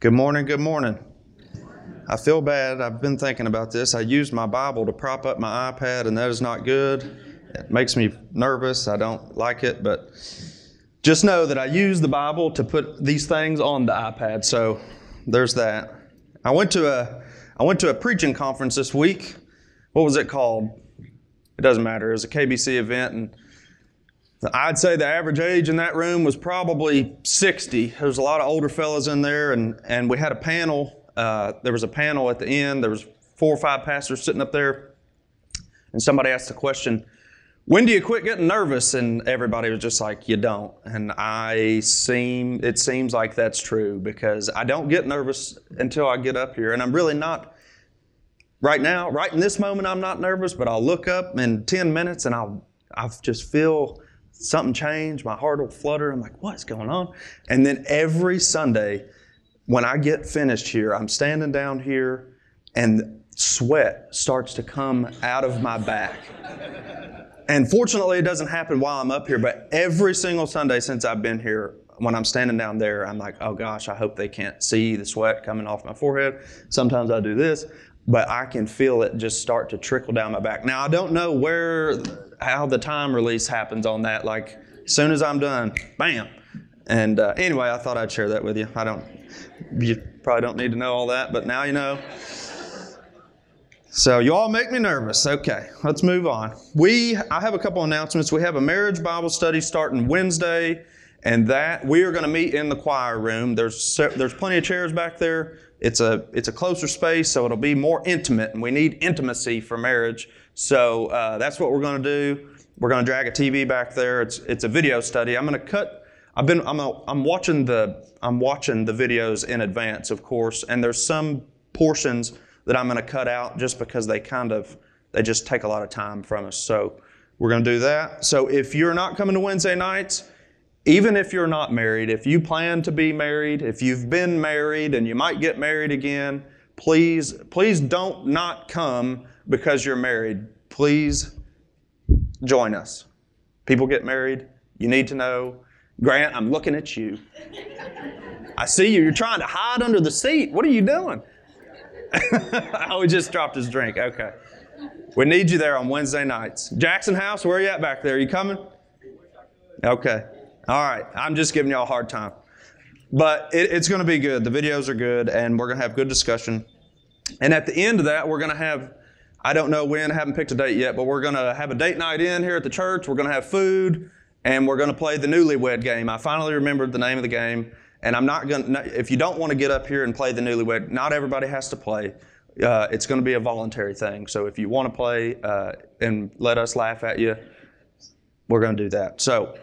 Good morning, good morning. I feel bad. I've been thinking about this. I used my Bible to prop up my iPad, and that is not good. It makes me nervous. I don't like it, but just know that I use the Bible to put these things on the iPad. So there's that. I went to a I went to a preaching conference this week. What was it called? It doesn't matter. It was a KBC event, and I'd say the average age in that room was probably 60. There was a lot of older fellas in there, and, and we had a panel. Uh, there was a panel at the end. There was four or five pastors sitting up there, and somebody asked the question, "When do you quit getting nervous?" And everybody was just like, "You don't." And I seem it seems like that's true because I don't get nervous until I get up here, and I'm really not. Right now, right in this moment, I'm not nervous, but I'll look up in 10 minutes and I'll I just feel something changed. My heart will flutter. I'm like, what's going on? And then every Sunday, when I get finished here, I'm standing down here and sweat starts to come out of my back. and fortunately, it doesn't happen while I'm up here, but every single Sunday since I've been here, when I'm standing down there, I'm like, oh gosh, I hope they can't see the sweat coming off my forehead. Sometimes I do this, but I can feel it just start to trickle down my back. Now, I don't know where how the time release happens on that. Like, as soon as I'm done, bam. And uh, anyway, I thought I'd share that with you. I don't, you probably don't need to know all that, but now you know. So you all make me nervous. Okay, let's move on. We, I have a couple announcements. We have a marriage Bible study starting Wednesday, and that we are going to meet in the choir room. There's there's plenty of chairs back there. It's a it's a closer space, so it'll be more intimate, and we need intimacy for marriage. So uh, that's what we're going to do. We're going to drag a TV back there. It's it's a video study. I'm going to cut. I've been I'm a, I'm watching the I'm watching the videos in advance, of course, and there's some portions that I'm going to cut out just because they kind of they just take a lot of time from us. So we're going to do that. So if you're not coming to Wednesday nights, even if you're not married, if you plan to be married, if you've been married and you might get married again, please please don't not come because you're married, please join us. People get married. You need to know. Grant, I'm looking at you. I see you. You're trying to hide under the seat. What are you doing? oh, he just dropped his drink. Okay. We need you there on Wednesday nights. Jackson House, where are you at back there? Are you coming? Okay. All right. I'm just giving y'all a hard time. But it, it's going to be good. The videos are good, and we're going to have good discussion. And at the end of that, we're going to have I don't know when, I haven't picked a date yet, but we're going to have a date night in here at the church. We're going to have food, and we're going to play the newlywed game. I finally remembered the name of the game, and I'm not going to, if you don't want to get up here and play the newlywed, not everybody has to play. Uh, it's going to be a voluntary thing. So if you want to play uh, and let us laugh at you, we're going to do that. So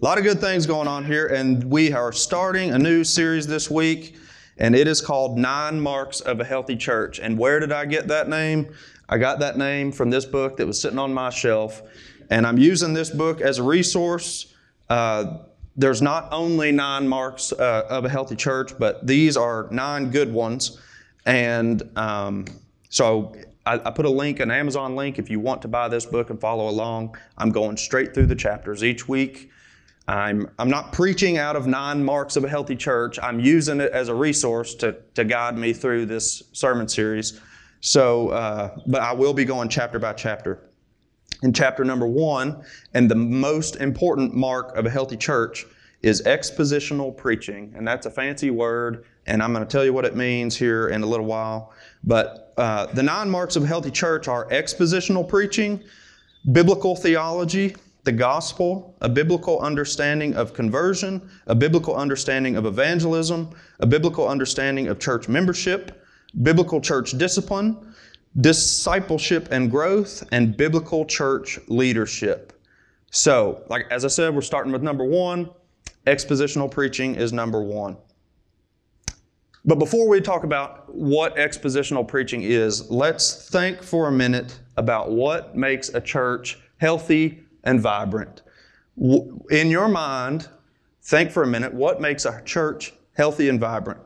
a lot of good things going on here, and we are starting a new series this week, and it is called Nine Marks of a Healthy Church. And where did I get that name? I got that name from this book that was sitting on my shelf, and I'm using this book as a resource. Uh, there's not only nine marks uh, of a healthy church, but these are nine good ones. And um, so I, I, put a link, an Amazon link, if you want to buy this book and follow along. I'm going straight through the chapters each week. I'm, I'm not preaching out of nine marks of a healthy church. I'm using it as a resource to, to guide me through this sermon series. So, uh, but I will be going chapter by chapter. In chapter number one, and the most important mark of a healthy church is expositional preaching. And that's a fancy word, and I'm going to tell you what it means here in a little while. But uh, the nine marks of a healthy church are expositional preaching, biblical theology, the gospel, a biblical understanding of conversion, a biblical understanding of evangelism, a biblical understanding of church membership, biblical church discipline, discipleship and growth, and biblical church leadership. So, like as I said, we're starting with number one. Expositional preaching is number one. But before we talk about what expositional preaching is, let's think for a minute about what makes a church healthy and vibrant. In your mind, think for a minute what makes a church healthy and vibrant.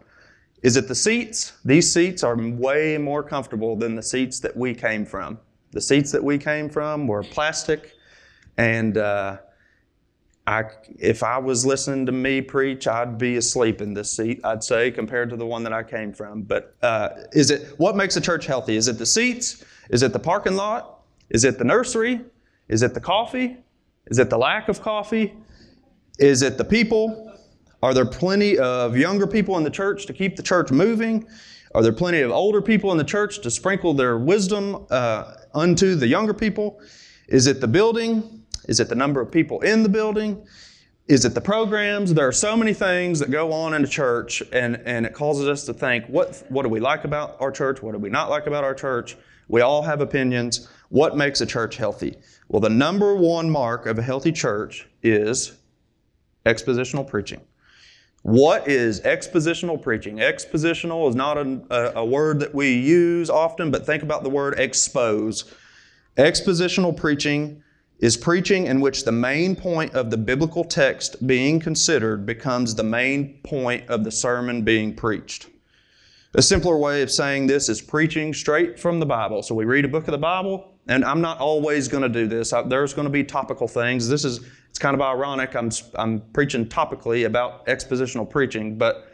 Is it the seats? These seats are way more comfortable than the seats that we came from. The seats that we came from were plastic, and uh, I, if I was listening to me preach, I'd be asleep in this seat, I'd say, compared to the one that I came from. But uh, is it what makes a church healthy? Is it the seats? Is it the parking lot? Is it the nursery? Is it the coffee? Is it the lack of coffee? Is it the people? Are there plenty of younger people in the church to keep the church moving? Are there plenty of older people in the church to sprinkle their wisdom uh, unto the younger people? Is it the building? Is it the number of people in the building? Is it the programs? There are so many things that go on in a church, and, and it causes us to think what, what do we like about our church? What do we not like about our church? We all have opinions. What makes a church healthy? Well, the number one mark of a healthy church is expositional preaching. What is expositional preaching? Expositional is not a, a, word that we use often, but think about the word expose. Expositional preaching is preaching in which the main point of the biblical text being considered becomes the main point of the sermon being preached. A simpler way of saying this is preaching straight from the Bible. So we read a book of the Bible, and I'm not always going to do this. There's going to be topical things. This is it's kind of ironic. I'm I'm preaching topically about expositional preaching, but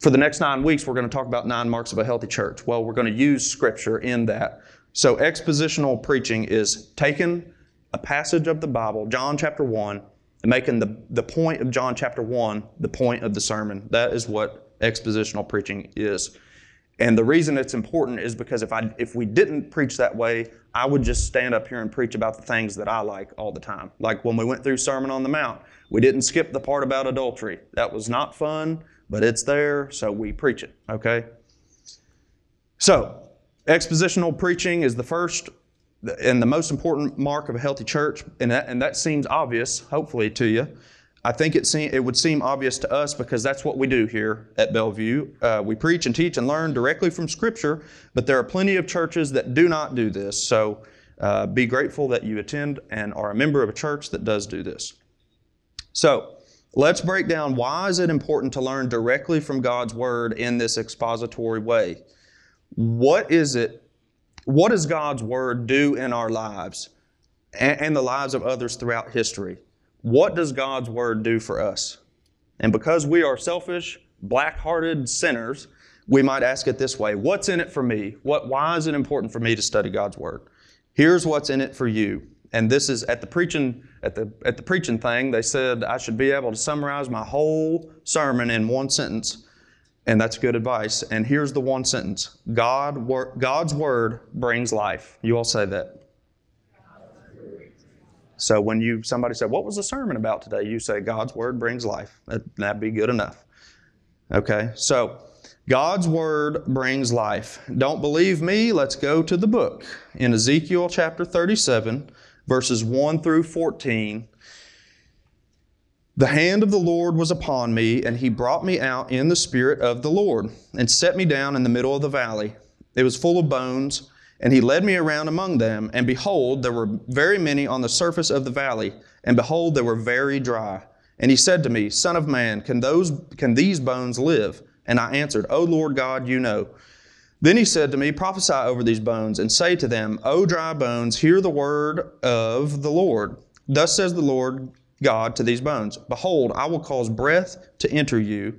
for the next nine weeks, we're going to talk about nine marks of a healthy church. Well, we're going to use Scripture in that. So expositional preaching is taking a passage of the Bible, John chapter 1, and making the, the point of John chapter 1 the point of the sermon. That is what expositional preaching is. And the reason it's important is because if I if we didn't preach that way, I would just stand up here and preach about the things that I like all the time. Like when we went through Sermon on the Mount, we didn't skip the part about adultery. That was not fun, but it's there, so we preach it, okay? So, expositional preaching is the first and the most important mark of a healthy church, and that, and that seems obvious, hopefully, to you. I think it, seem, it would seem obvious to us because that's what we do here at Bellevue. Uh, we preach and teach and learn directly from Scripture, but there are plenty of churches that do not do this. So uh, be grateful that you attend and are a member of a church that does do this. So let's break down why is it important to learn directly from God's Word in this expository way? What is it what does God's Word do in our lives and, and the lives of others throughout history? What does God's Word do for us? And because we are selfish, black hearted sinners, we might ask it this way What's in it for me? What, why is it important for me to study God's Word? Here's what's in it for you. And this is at the preaching at the at the preaching thing, they said I should be able to summarize my whole sermon in one sentence. And that's good advice. And here's the one sentence God, God's word brings life. You all say that. So when you somebody said, "What was the sermon about today?" You say, "God's word brings life." That, that'd be good enough. Okay. So God's word brings life. Don't believe me? Let's go to the book in Ezekiel chapter 37, verses 1 through 14. The hand of the Lord was upon me, and he brought me out in the spirit of the Lord, and set me down in the middle of the valley. It was full of bones, and he led me around among them, and behold, there were very many on the surface of the valley, and behold, they were very dry. And he said to me, Son of man, can those can these bones live? And I answered, O Lord God, you know. Then he said to me, Prophesy over these bones, and say to them, O dry bones, hear the word of the Lord. Thus says the Lord God to these bones, Behold, I will cause breath to enter you,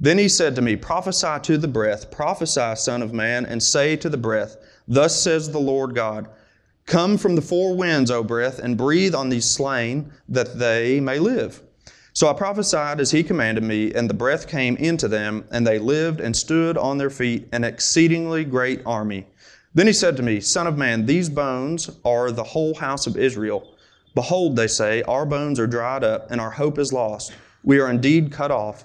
Then he said to me, Prophesy to the breath, prophesy, Son of Man, and say to the breath, Thus says the Lord God, Come from the four winds, O breath, and breathe on these slain, that they may live. So I prophesied as he commanded me, and the breath came into them, and they lived and stood on their feet, an exceedingly great army. Then he said to me, Son of man, these bones are the whole house of Israel. Behold, they say, Our bones are dried up, and our hope is lost. We are indeed cut off.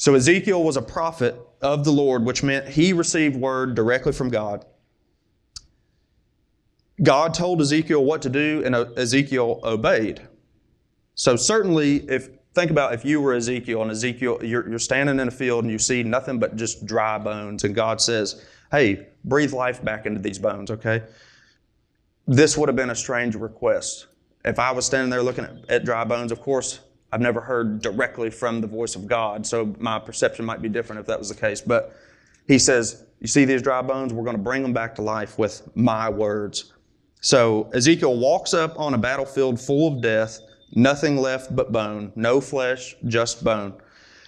So Ezekiel was a prophet of the Lord, which meant he received word directly from God. God told Ezekiel what to do, and Ezekiel obeyed. So certainly, if think about if you were Ezekiel and Ezekiel, you're, you're standing in a field and you see nothing but just dry bones, and God says, "Hey, breathe life back into these bones." Okay, this would have been a strange request. If I was standing there looking at, at dry bones, of course, I've never heard directly from the voice of God, so my perception might be different if that was the case. But he says, You see these dry bones? We're going to bring them back to life with my words. So Ezekiel walks up on a battlefield full of death, nothing left but bone, no flesh, just bone.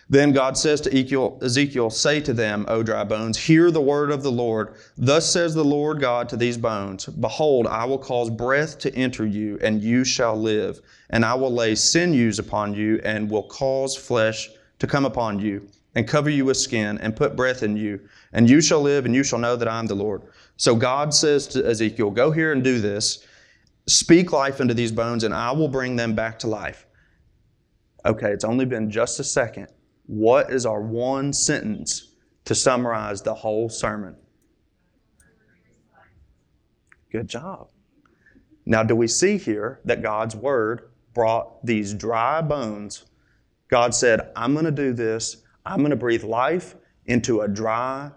Then God says to Ezekiel, Say to them, O dry bones, hear the word of the Lord. Thus says the Lord God to these bones Behold, I will cause breath to enter you, and you shall live. And I will lay sinews upon you, and will cause flesh to come upon you, and cover you with skin, and put breath in you. And you shall live, and you shall know that I am the Lord. So God says to Ezekiel, Go here and do this. Speak life into these bones, and I will bring them back to life. Okay, it's only been just a second what is our one sentence to summarize the whole sermon? Good job. Now, do we see here that God's word brought these dry bones? God said, I'm going to do this. I'm going to breathe life into a dry,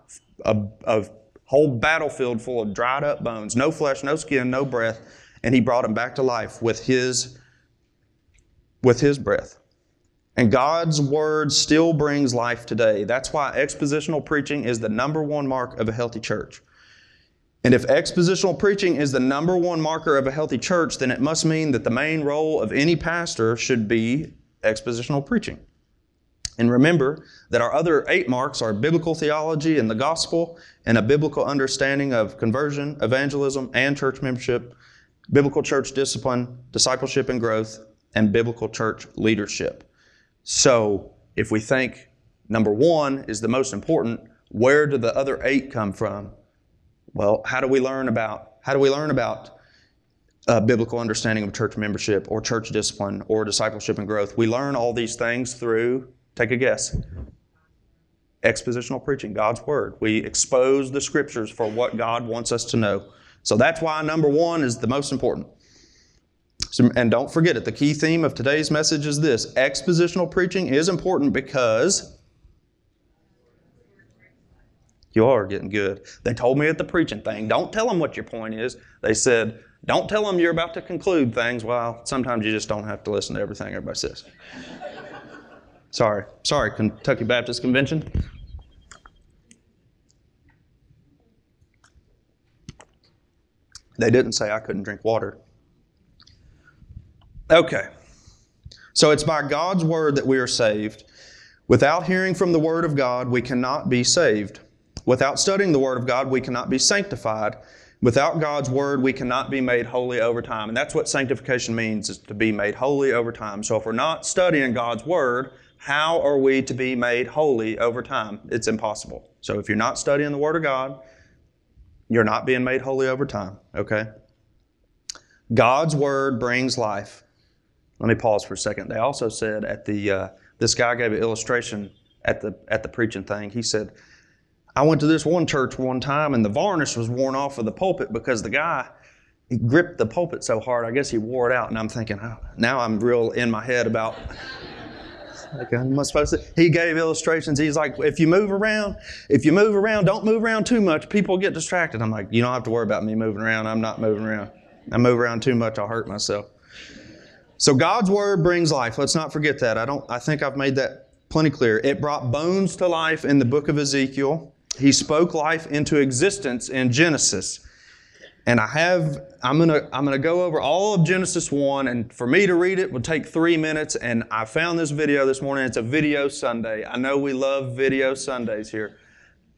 a, a whole battlefield full of dried up bones, no flesh, no skin, no breath. And he brought them back to life with his, with his breath. And God's word still brings life today. That's why expositional preaching is the number one mark of a healthy church. And if expositional preaching is the number one marker of a healthy church, then it must mean that the main role of any pastor should be expositional preaching. And remember that our other eight marks are biblical theology and the gospel, and a biblical understanding of conversion, evangelism, and church membership, biblical church discipline, discipleship and growth, and biblical church leadership. So if we think number one is the most important, where do the other eight come from? Well, how do we learn about how do we learn about uh, biblical understanding of church membership or church discipline or discipleship and growth? We learn all these things through take a guess. Expositional preaching, God's Word. We expose the Scriptures for what God wants us to know. So that's why number one is the most important. So, and don't forget it, the key theme of today's message is this expositional preaching is important because you are getting good. They told me at the preaching thing, don't tell them what your point is. They said, don't tell them you're about to conclude things. Well, sometimes you just don't have to listen to everything everybody says. sorry, sorry, Kentucky Baptist Convention. They didn't say I couldn't drink water. Okay. So it's by God's word that we are saved. Without hearing from the word of God, we cannot be saved. Without studying the word of God, we cannot be sanctified. Without God's word, we cannot be made holy over time. And that's what sanctification means, is to be made holy over time. So if we're not studying God's word, how are we to be made holy over time? It's impossible. So if you're not studying the word of God, you're not being made holy over time, okay? God's word brings life. Let me pause for a second. They also said at the uh, this guy gave an illustration at the at the preaching thing. He said, "I went to this one church one time, and the varnish was worn off of the pulpit because the guy." He gripped the pulpit so hard, I guess he wore it out. And I'm thinking, oh, now I'm real in my head about like am I supposed to? He gave illustrations. He's like, if you move around, if you move around, don't move around too much. People get distracted. I'm like, you don't have to worry about me moving around. I'm not moving around. I move around too much, I'll hurt myself. So God's word brings life. Let's not forget that. I don't I think I've made that plenty clear. It brought bones to life in the book of Ezekiel. He spoke life into existence in Genesis. And I have I'm going to I'm going to go over all of Genesis 1 and for me to read it would take 3 minutes and I found this video this morning. It's a video Sunday. I know we love video Sundays here.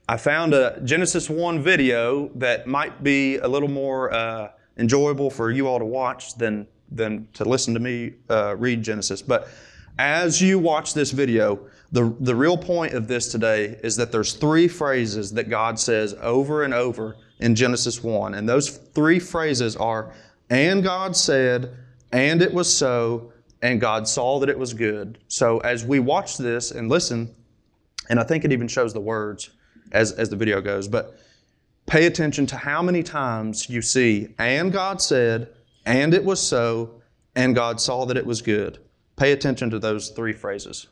I found a Genesis 1 video that might be a little more uh, enjoyable for you all to watch than than to listen to me uh, read Genesis. But as you watch this video, The, the real point of this today is that there's three phrases that God says over and over in Genesis 1. And those three phrases are, and God said, and it was so, and God saw that it was good. So as we watch this and listen, and I think it even shows the words as, as the video goes, but pay attention to how many times you see, and God said, and it was so, and God saw that it was good. Pay attention to those three phrases.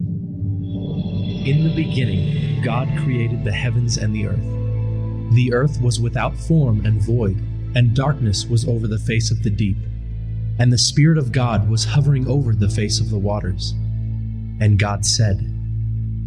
In the beginning, God created the heavens and the earth. The earth was without form and void, and darkness was over the face of the deep. And the Spirit of God was hovering over the face of the waters. And God said,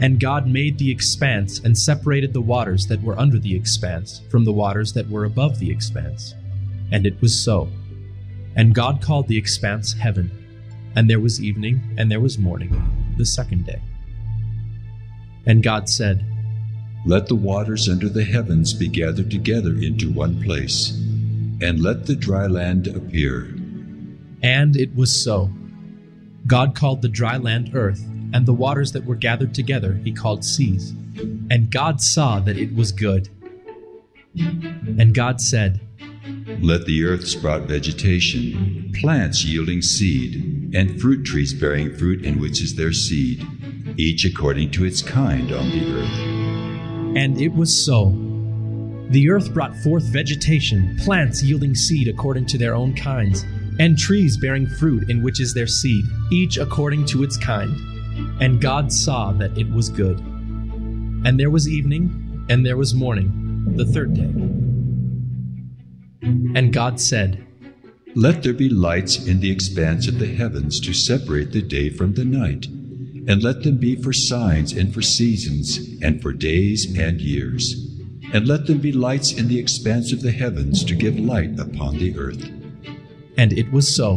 And God made the expanse and separated the waters that were under the expanse from the waters that were above the expanse. And it was so. And God called the expanse heaven. And there was evening, and there was morning, the second day. And God said, Let the waters under the heavens be gathered together into one place, and let the dry land appear. And it was so. God called the dry land earth, and the waters that were gathered together he called seas. And God saw that it was good. And God said, Let the earth sprout vegetation, plants yielding seed, and fruit trees bearing fruit in which is their seed, each according to its kind on the earth. And it was so. The earth brought forth vegetation, plants yielding seed according to their own kinds, and trees bearing fruit in which is their seed, each according to its kind. And God saw that it was good. And there was evening, and there was morning, the third day. And God said, Let there be lights in the expanse of the heavens to separate the day from the night, and let them be for signs and for seasons, and for days and years. And let them be lights in the expanse of the heavens to give light upon the earth. And it was so.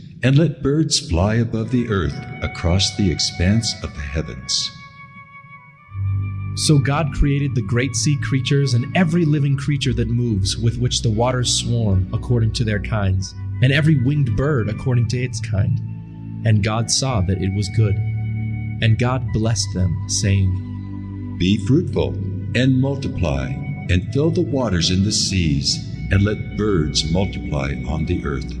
and let birds fly above the earth across the expanse of the heavens. So God created the great sea creatures and every living creature that moves, with which the waters swarm according to their kinds, and every winged bird according to its kind. And God saw that it was good. And God blessed them, saying, Be fruitful, and multiply, and fill the waters in the seas, and let birds multiply on the earth.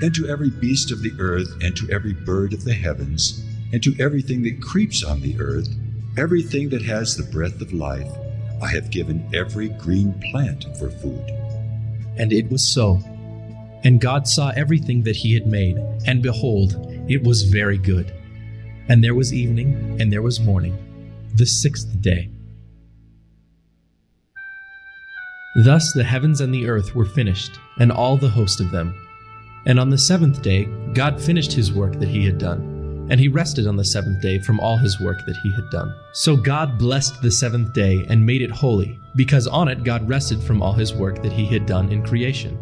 And to every beast of the earth, and to every bird of the heavens, and to everything that creeps on the earth, everything that has the breath of life, I have given every green plant for food. And it was so. And God saw everything that he had made, and behold, it was very good. And there was evening, and there was morning, the sixth day. Thus the heavens and the earth were finished, and all the host of them. And on the seventh day, God finished his work that he had done and he rested on the seventh day from all his work that he had done. So God blessed the seventh day and made it holy, because on it God rested from all his work that he had done in creation.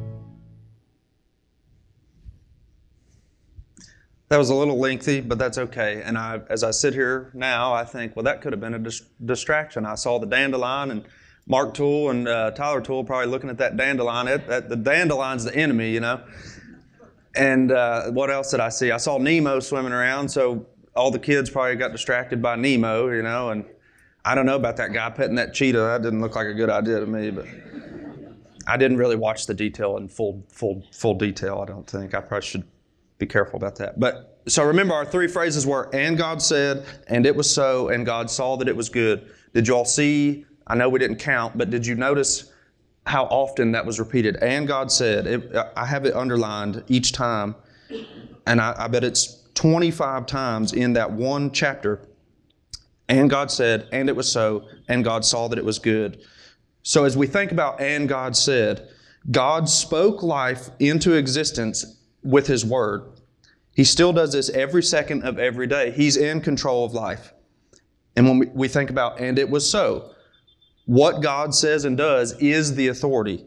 That was a little lengthy, but that's okay. And I, as I sit here now, I think, well, that could have been a dis- distraction. I saw the dandelion and Mark Tool and uh, Tyler Tool probably looking at that dandelion. It, that, the dandelion's the enemy, you know. And uh, what else did I see? I saw Nemo swimming around, so all the kids probably got distracted by Nemo, you know. And I don't know about that guy petting that cheetah. That didn't look like a good idea to me, but I didn't really watch the detail in full, full, full detail. I don't think I probably should be careful about that. But so remember, our three phrases were, "And God said, and it was so, and God saw that it was good." Did you all see? I know we didn't count, but did you notice? How often that was repeated. And God said, it, I have it underlined each time, and I, I bet it's 25 times in that one chapter. And God said, and it was so, and God saw that it was good. So as we think about, and God said, God spoke life into existence with His Word. He still does this every second of every day. He's in control of life. And when we, we think about, and it was so, what God says and does is the authority.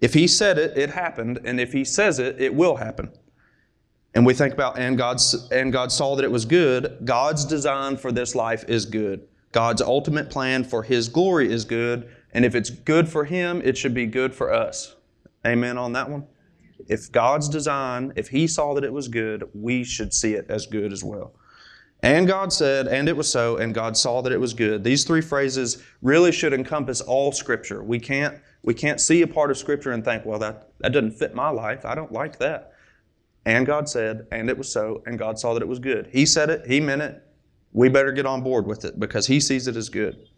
If He said it, it happened, and if He says it, it will happen. And we think about, and God, and God saw that it was good. God's design for this life is good. God's ultimate plan for His glory is good. And if it's good for Him, it should be good for us. Amen on that one? If God's design, if He saw that it was good, we should see it as good as well. And God said, and it was so, and God saw that it was good. These three phrases really should encompass all Scripture. We can't, we can't see a part of Scripture and think, well, that, that doesn't fit my life. I don't like that. And God said, and it was so, and God saw that it was good. He said it, He meant it. We better get on board with it because He sees it as good.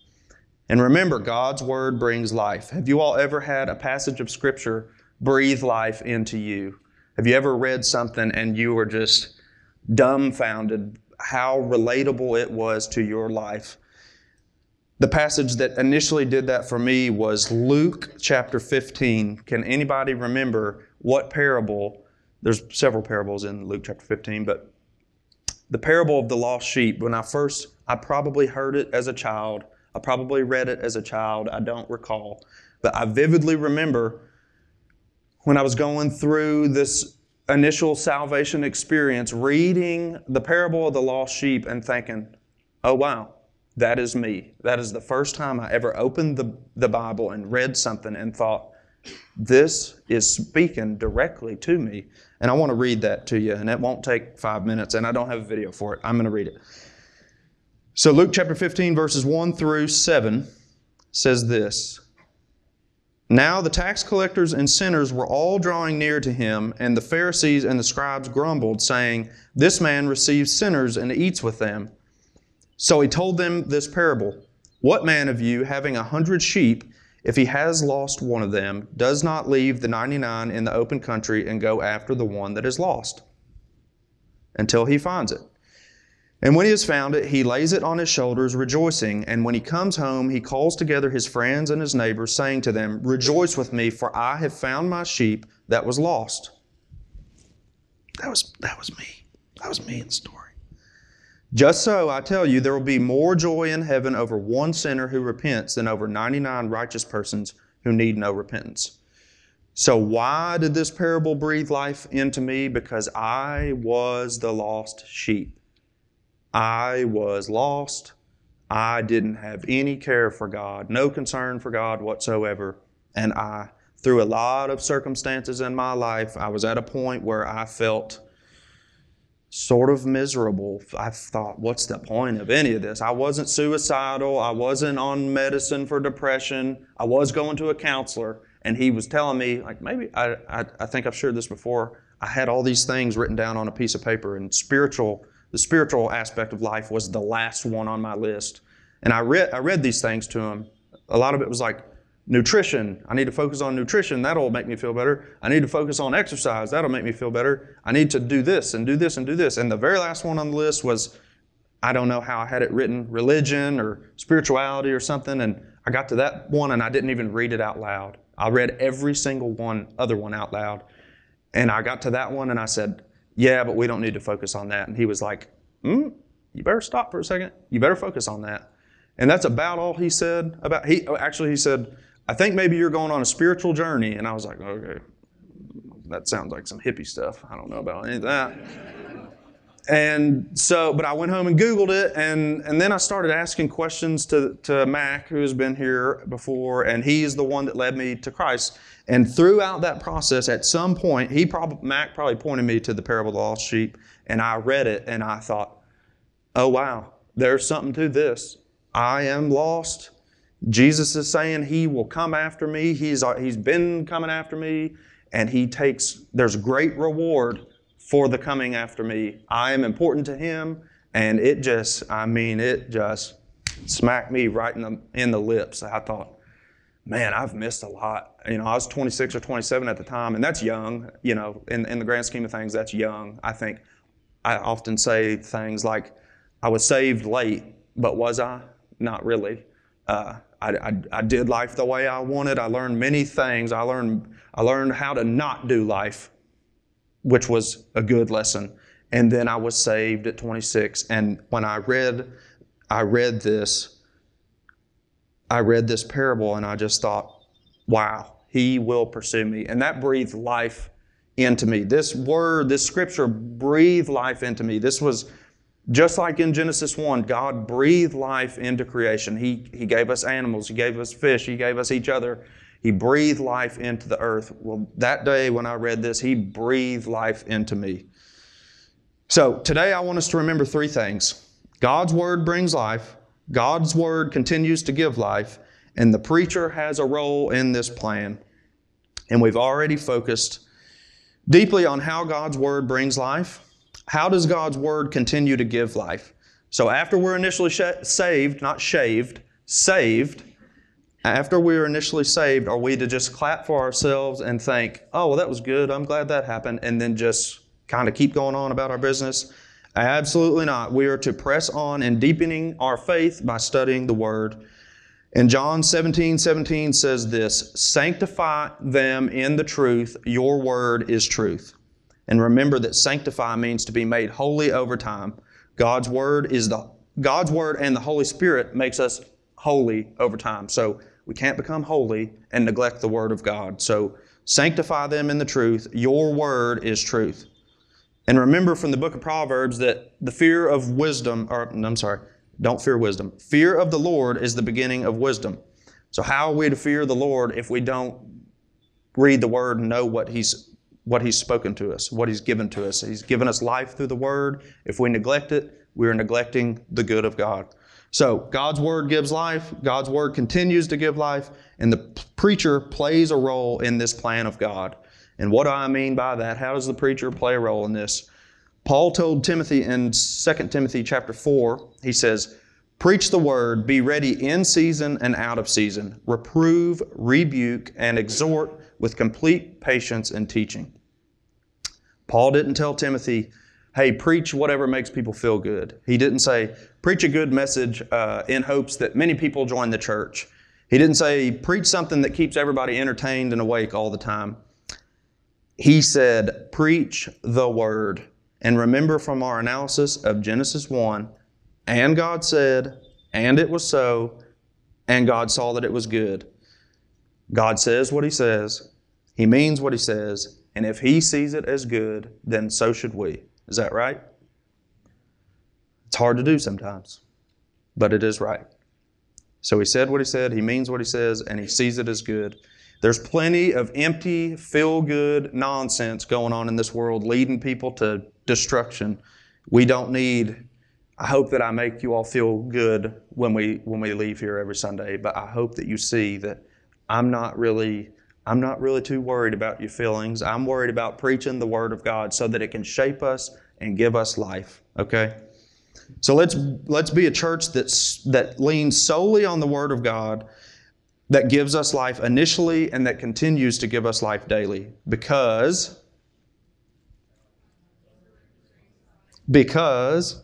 And remember, God's Word brings life. Have you all ever had a passage of Scripture breathe life into you? Have you ever read something and you were just dumbfounded how relatable it was to your life. The passage that initially did that for me was Luke chapter 15. Can anybody remember what parable? There's several parables in Luke chapter 15, but the parable of the lost sheep, when I first, I probably heard it as a child. I probably read it as a child. I don't recall. But I vividly remember when I was going through this initial salvation experience reading the parable of the lost sheep and thinking, oh, wow, that is me. That is the first time I ever opened the, the Bible and read something and thought, this is speaking directly to me. And I want to read that to you, and it won't take five minutes, and I don't have a video for it. I'm going to read it. So, Luke chapter 15, verses 1 through 7 says this now the tax collectors and sinners were all drawing near to him, and the Pharisees and the scribes grumbled, saying, This man receives sinners and eats with them. So he told them this parable What man of you, having a hundred sheep, if he has lost one of them, does not leave the ninety nine in the open country and go after the one that is lost until he finds it? And when he has found it, he lays it on his shoulders, rejoicing. And when he comes home, he calls together his friends and his neighbors, saying to them, Rejoice with me, for I have found my sheep that was lost. That was, that was me. That was me in the story. Just so, I tell you, there will be more joy in heaven over one sinner who repents than over 99 righteous persons who need no repentance. So, why did this parable breathe life into me? Because I was the lost sheep. I was lost. I didn't have any care for God, no concern for God whatsoever. And I, through a lot of circumstances in my life, I was at a point where I felt sort of miserable. I thought, what's the point of any of this? I wasn't suicidal. I wasn't on medicine for depression. I was going to a counselor, and he was telling me, like, maybe I, I, I think I've shared this before. I had all these things written down on a piece of paper, and spiritual, the spiritual aspect of life was the last one on my list. And I read, I read these things to him. A lot of it was like, Nutrition. I need to focus on nutrition. That'll make me feel better. I need to focus on exercise. That'll make me feel better. I need to do this and do this and do this. And the very last one on the list was I don't know how I had it written religion or spirituality or something. And I got to that one and I didn't even read it out loud. I read every single one, other one out loud. And I got to that one and I said, Yeah, but we don't need to focus on that. And he was like, Hmm, you better stop for a second. You better focus on that. And that's about all he said about he actually he said I think maybe you're going on a spiritual journey. And I was like, okay, that sounds like some hippie stuff. I don't know about any of that. And so, but I went home and Googled it, and, and then I started asking questions to, to Mac, who has been here before, and he's the one that led me to Christ. And throughout that process, at some point, he probably Mac probably pointed me to the parable of the lost sheep, and I read it, and I thought, oh wow, there's something to this. I am lost. Jesus is saying he will come after me. He's, he's been coming after me, and he takes, there's great reward for the coming after me. I am important to him, and it just, I mean, it just smacked me right in the, in the lips. I thought, man, I've missed a lot. You know, I was 26 or 27 at the time, and that's young, you know, in, in the grand scheme of things, that's young. I think I often say things like, I was saved late, but was I? Not really. Uh, I, I, I, did life the way I wanted. I learned many things. I learned, I learned how to not do life, which was a good lesson. And then I was saved at 26. And when I read, I read this, I read this parable and I just thought, wow, he will pursue me. And that breathed life into me. This word, this scripture breathed life into me. This was just like in Genesis 1, God breathed life into creation. He, he gave us animals, He gave us fish, He gave us each other. He breathed life into the earth. Well, that day when I read this, He breathed life into me. So today I want us to remember three things God's Word brings life, God's Word continues to give life, and the preacher has a role in this plan. And we've already focused deeply on how God's Word brings life how does God's Word continue to give life? So after we're initially sh- saved, not shaved, saved, after we are initially saved, are we to just clap for ourselves and think, oh, well, that was good. I'm glad that happened, and then just kind of keep going on about our business? Absolutely not. We are to press on in deepening our faith by studying the Word. And John 17, 17 says this Sanctify them in the truth, your word is truth. And remember that sanctify means to be made holy over time. God's word is the God's word and the Holy Spirit makes us holy over time. So we can't become holy and neglect the word of God. So sanctify them in the truth. Your word is truth. And remember from the book of Proverbs that the fear of wisdom, or I'm sorry, don't fear wisdom. Fear of the Lord is the beginning of wisdom. So how are we to fear the Lord if we don't read the word and know what He's what He's spoken to us, what He's given to us. He's given us life through the Word. If we neglect it, we are neglecting the good of God. So, God's Word gives life, God's Word continues to give life, and the preacher plays a role in this plan of God. And what do I mean by that? How does the preacher play a role in this? Paul told Timothy in 2 Timothy chapter 4, he says, Preach the word, be ready in season and out of season, reprove, rebuke, and exhort with complete patience and teaching. Paul didn't tell Timothy, hey, preach whatever makes people feel good. He didn't say, preach a good message uh, in hopes that many people join the church. He didn't say, preach something that keeps everybody entertained and awake all the time. He said, preach the word. And remember from our analysis of Genesis 1, and God said, and it was so, and God saw that it was good. God says what He says, He means what He says, and if He sees it as good, then so should we. Is that right? It's hard to do sometimes, but it is right. So He said what He said, He means what He says, and He sees it as good. There's plenty of empty, feel good nonsense going on in this world, leading people to destruction. We don't need I hope that I make you all feel good when we when we leave here every Sunday, but I hope that you see that I'm not really I'm not really too worried about your feelings. I'm worried about preaching the word of God so that it can shape us and give us life, okay? So let's let's be a church that's that leans solely on the word of God that gives us life initially and that continues to give us life daily because because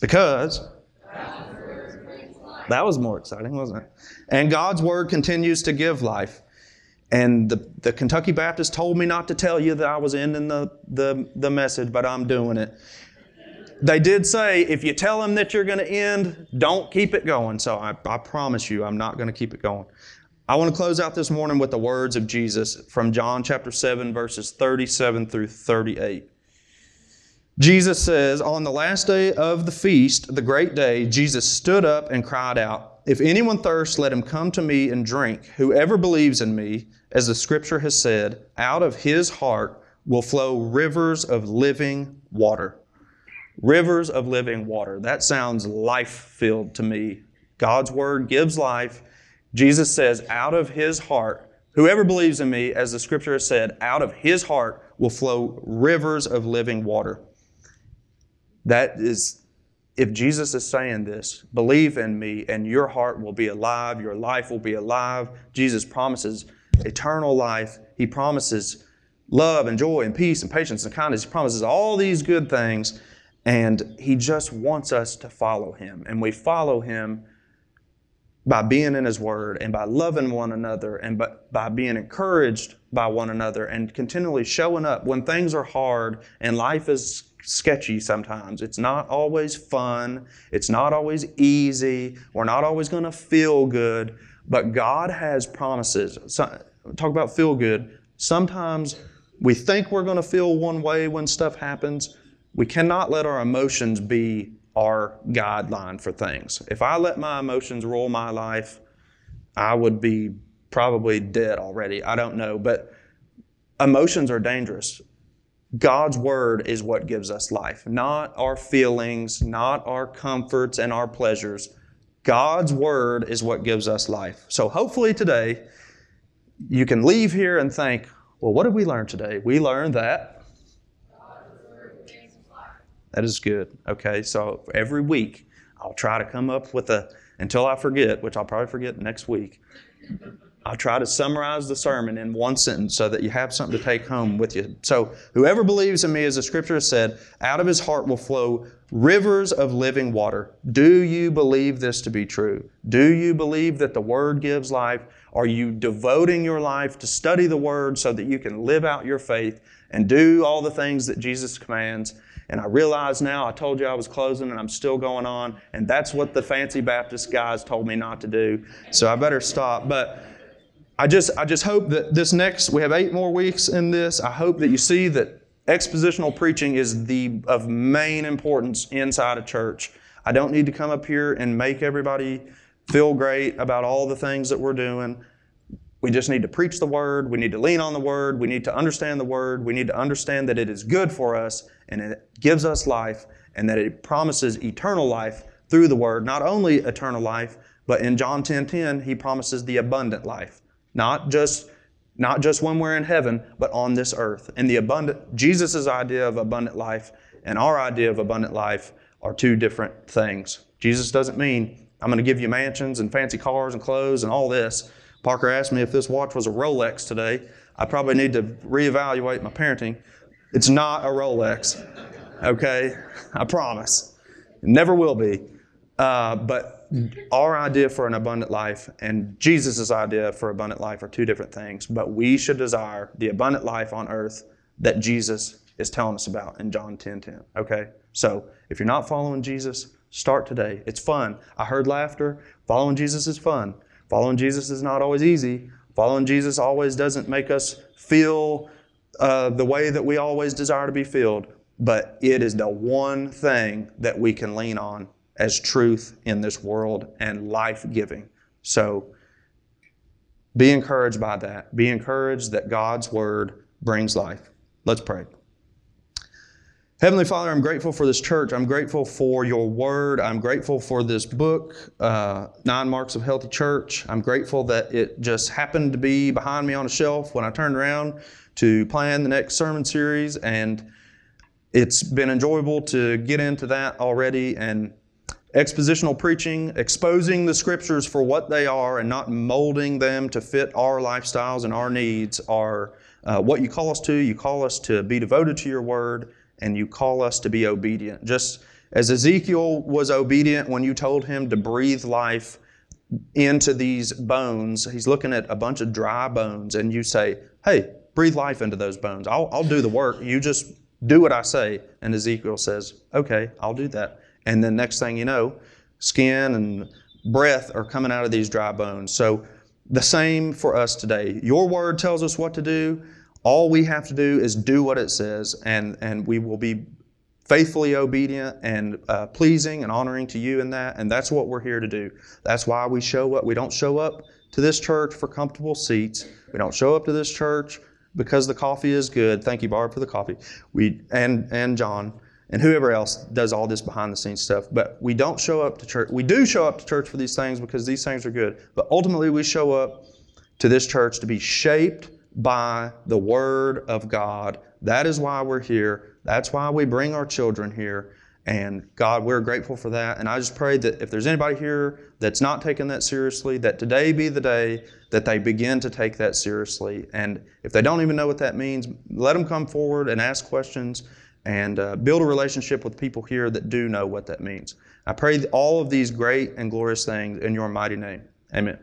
because that was more exciting, wasn't it? And God's word continues to give life. And the, the Kentucky Baptist told me not to tell you that I was ending the, the, the message, but I'm doing it. They did say, if you tell them that you're going to end, don't keep it going. So I, I promise you, I'm not going to keep it going. I want to close out this morning with the words of Jesus from John chapter 7, verses 37 through 38. Jesus says, On the last day of the feast, the great day, Jesus stood up and cried out, If anyone thirsts, let him come to me and drink. Whoever believes in me, as the scripture has said, out of his heart will flow rivers of living water. Rivers of living water. That sounds life filled to me. God's word gives life. Jesus says, Out of his heart, whoever believes in me, as the scripture has said, out of his heart will flow rivers of living water. That is, if Jesus is saying this, believe in me and your heart will be alive, your life will be alive. Jesus promises eternal life. He promises love and joy and peace and patience and kindness. He promises all these good things. And He just wants us to follow Him. And we follow Him by being in His Word and by loving one another and by, by being encouraged by one another and continually showing up when things are hard and life is sketchy sometimes. It's not always fun. It's not always easy. We're not always going to feel good. But God has promises. So, talk about feel good. Sometimes we think we're going to feel one way when stuff happens. We cannot let our emotions be our guideline for things. If I let my emotions rule my life, I would be probably dead already. I don't know. But emotions are dangerous. God's word is what gives us life, not our feelings, not our comforts and our pleasures. God's word is what gives us life. So hopefully today you can leave here and think, well, what did we learn today? We learned that. That is good. Okay, so every week I'll try to come up with a, until I forget, which I'll probably forget next week, I'll try to summarize the sermon in one sentence so that you have something to take home with you. So, whoever believes in me, as the scripture has said, out of his heart will flow rivers of living water. Do you believe this to be true? Do you believe that the Word gives life? Are you devoting your life to study the Word so that you can live out your faith and do all the things that Jesus commands? And I realize now, I told you I was closing and I'm still going on, and that's what the fancy Baptist guys told me not to do. So I better stop. But I just, I just hope that this next, we have eight more weeks in this. I hope that you see that expositional preaching is the of main importance inside a church. I don't need to come up here and make everybody feel great about all the things that we're doing. We just need to preach the word. We need to lean on the word. We need to understand the word. We need to understand that it is good for us and it gives us life and that it promises eternal life through the word. Not only eternal life, but in John 10 10, he promises the abundant life. Not just not just when we're in heaven, but on this earth. And the abundant Jesus' idea of abundant life and our idea of abundant life are two different things. Jesus doesn't mean I'm going to give you mansions and fancy cars and clothes and all this. Parker asked me if this watch was a Rolex today. I probably need to reevaluate my parenting. It's not a Rolex, okay? I promise. It never will be. Uh, but our idea for an abundant life and Jesus' idea for abundant life are two different things, but we should desire the abundant life on earth that Jesus is telling us about in John 10 10. Okay? So if you're not following Jesus, start today. It's fun. I heard laughter. Following Jesus is fun. Following Jesus is not always easy. Following Jesus always doesn't make us feel uh, the way that we always desire to be filled, but it is the one thing that we can lean on as truth in this world and life giving. So be encouraged by that. Be encouraged that God's word brings life. Let's pray. Heavenly Father, I'm grateful for this church. I'm grateful for your word. I'm grateful for this book, uh, Nine Marks of Healthy Church. I'm grateful that it just happened to be behind me on a shelf when I turned around to plan the next sermon series. And it's been enjoyable to get into that already. And expositional preaching, exposing the scriptures for what they are and not molding them to fit our lifestyles and our needs are uh, what you call us to. You call us to be devoted to your word and you call us to be obedient. Just as Ezekiel was obedient when you told him to breathe life into these bones, he's looking at a bunch of dry bones, and you say, Hey, breathe life into those bones. I'll, I'll do the work. You just do what I say. And Ezekiel says, Okay, I'll do that. And then next thing you know, skin and breath are coming out of these dry bones. So the same for us today. Your word tells us what to do. All we have to do is do what it says, and, and we will be faithfully obedient and uh, pleasing and honoring to you in that. And that's what we're here to do. That's why we show up. We don't show up to this church for comfortable seats. We don't show up to this church because the coffee is good. Thank you, Barb, for the coffee. We and and John and whoever else does all this behind the scenes stuff. But we don't show up to church. We do show up to church for these things because these things are good. But ultimately, we show up to this church to be shaped by the Word of God. That is why we're here. That's why we bring our children here. And God, we're grateful for that. And I just pray that if there's anybody here that's not taking that seriously, that today be the day that they begin to take that seriously. And if they don't even know what that means, let them come forward and ask questions and uh, build a relationship with people here that do know what that means. I pray all of these great and glorious things in your mighty name. Amen.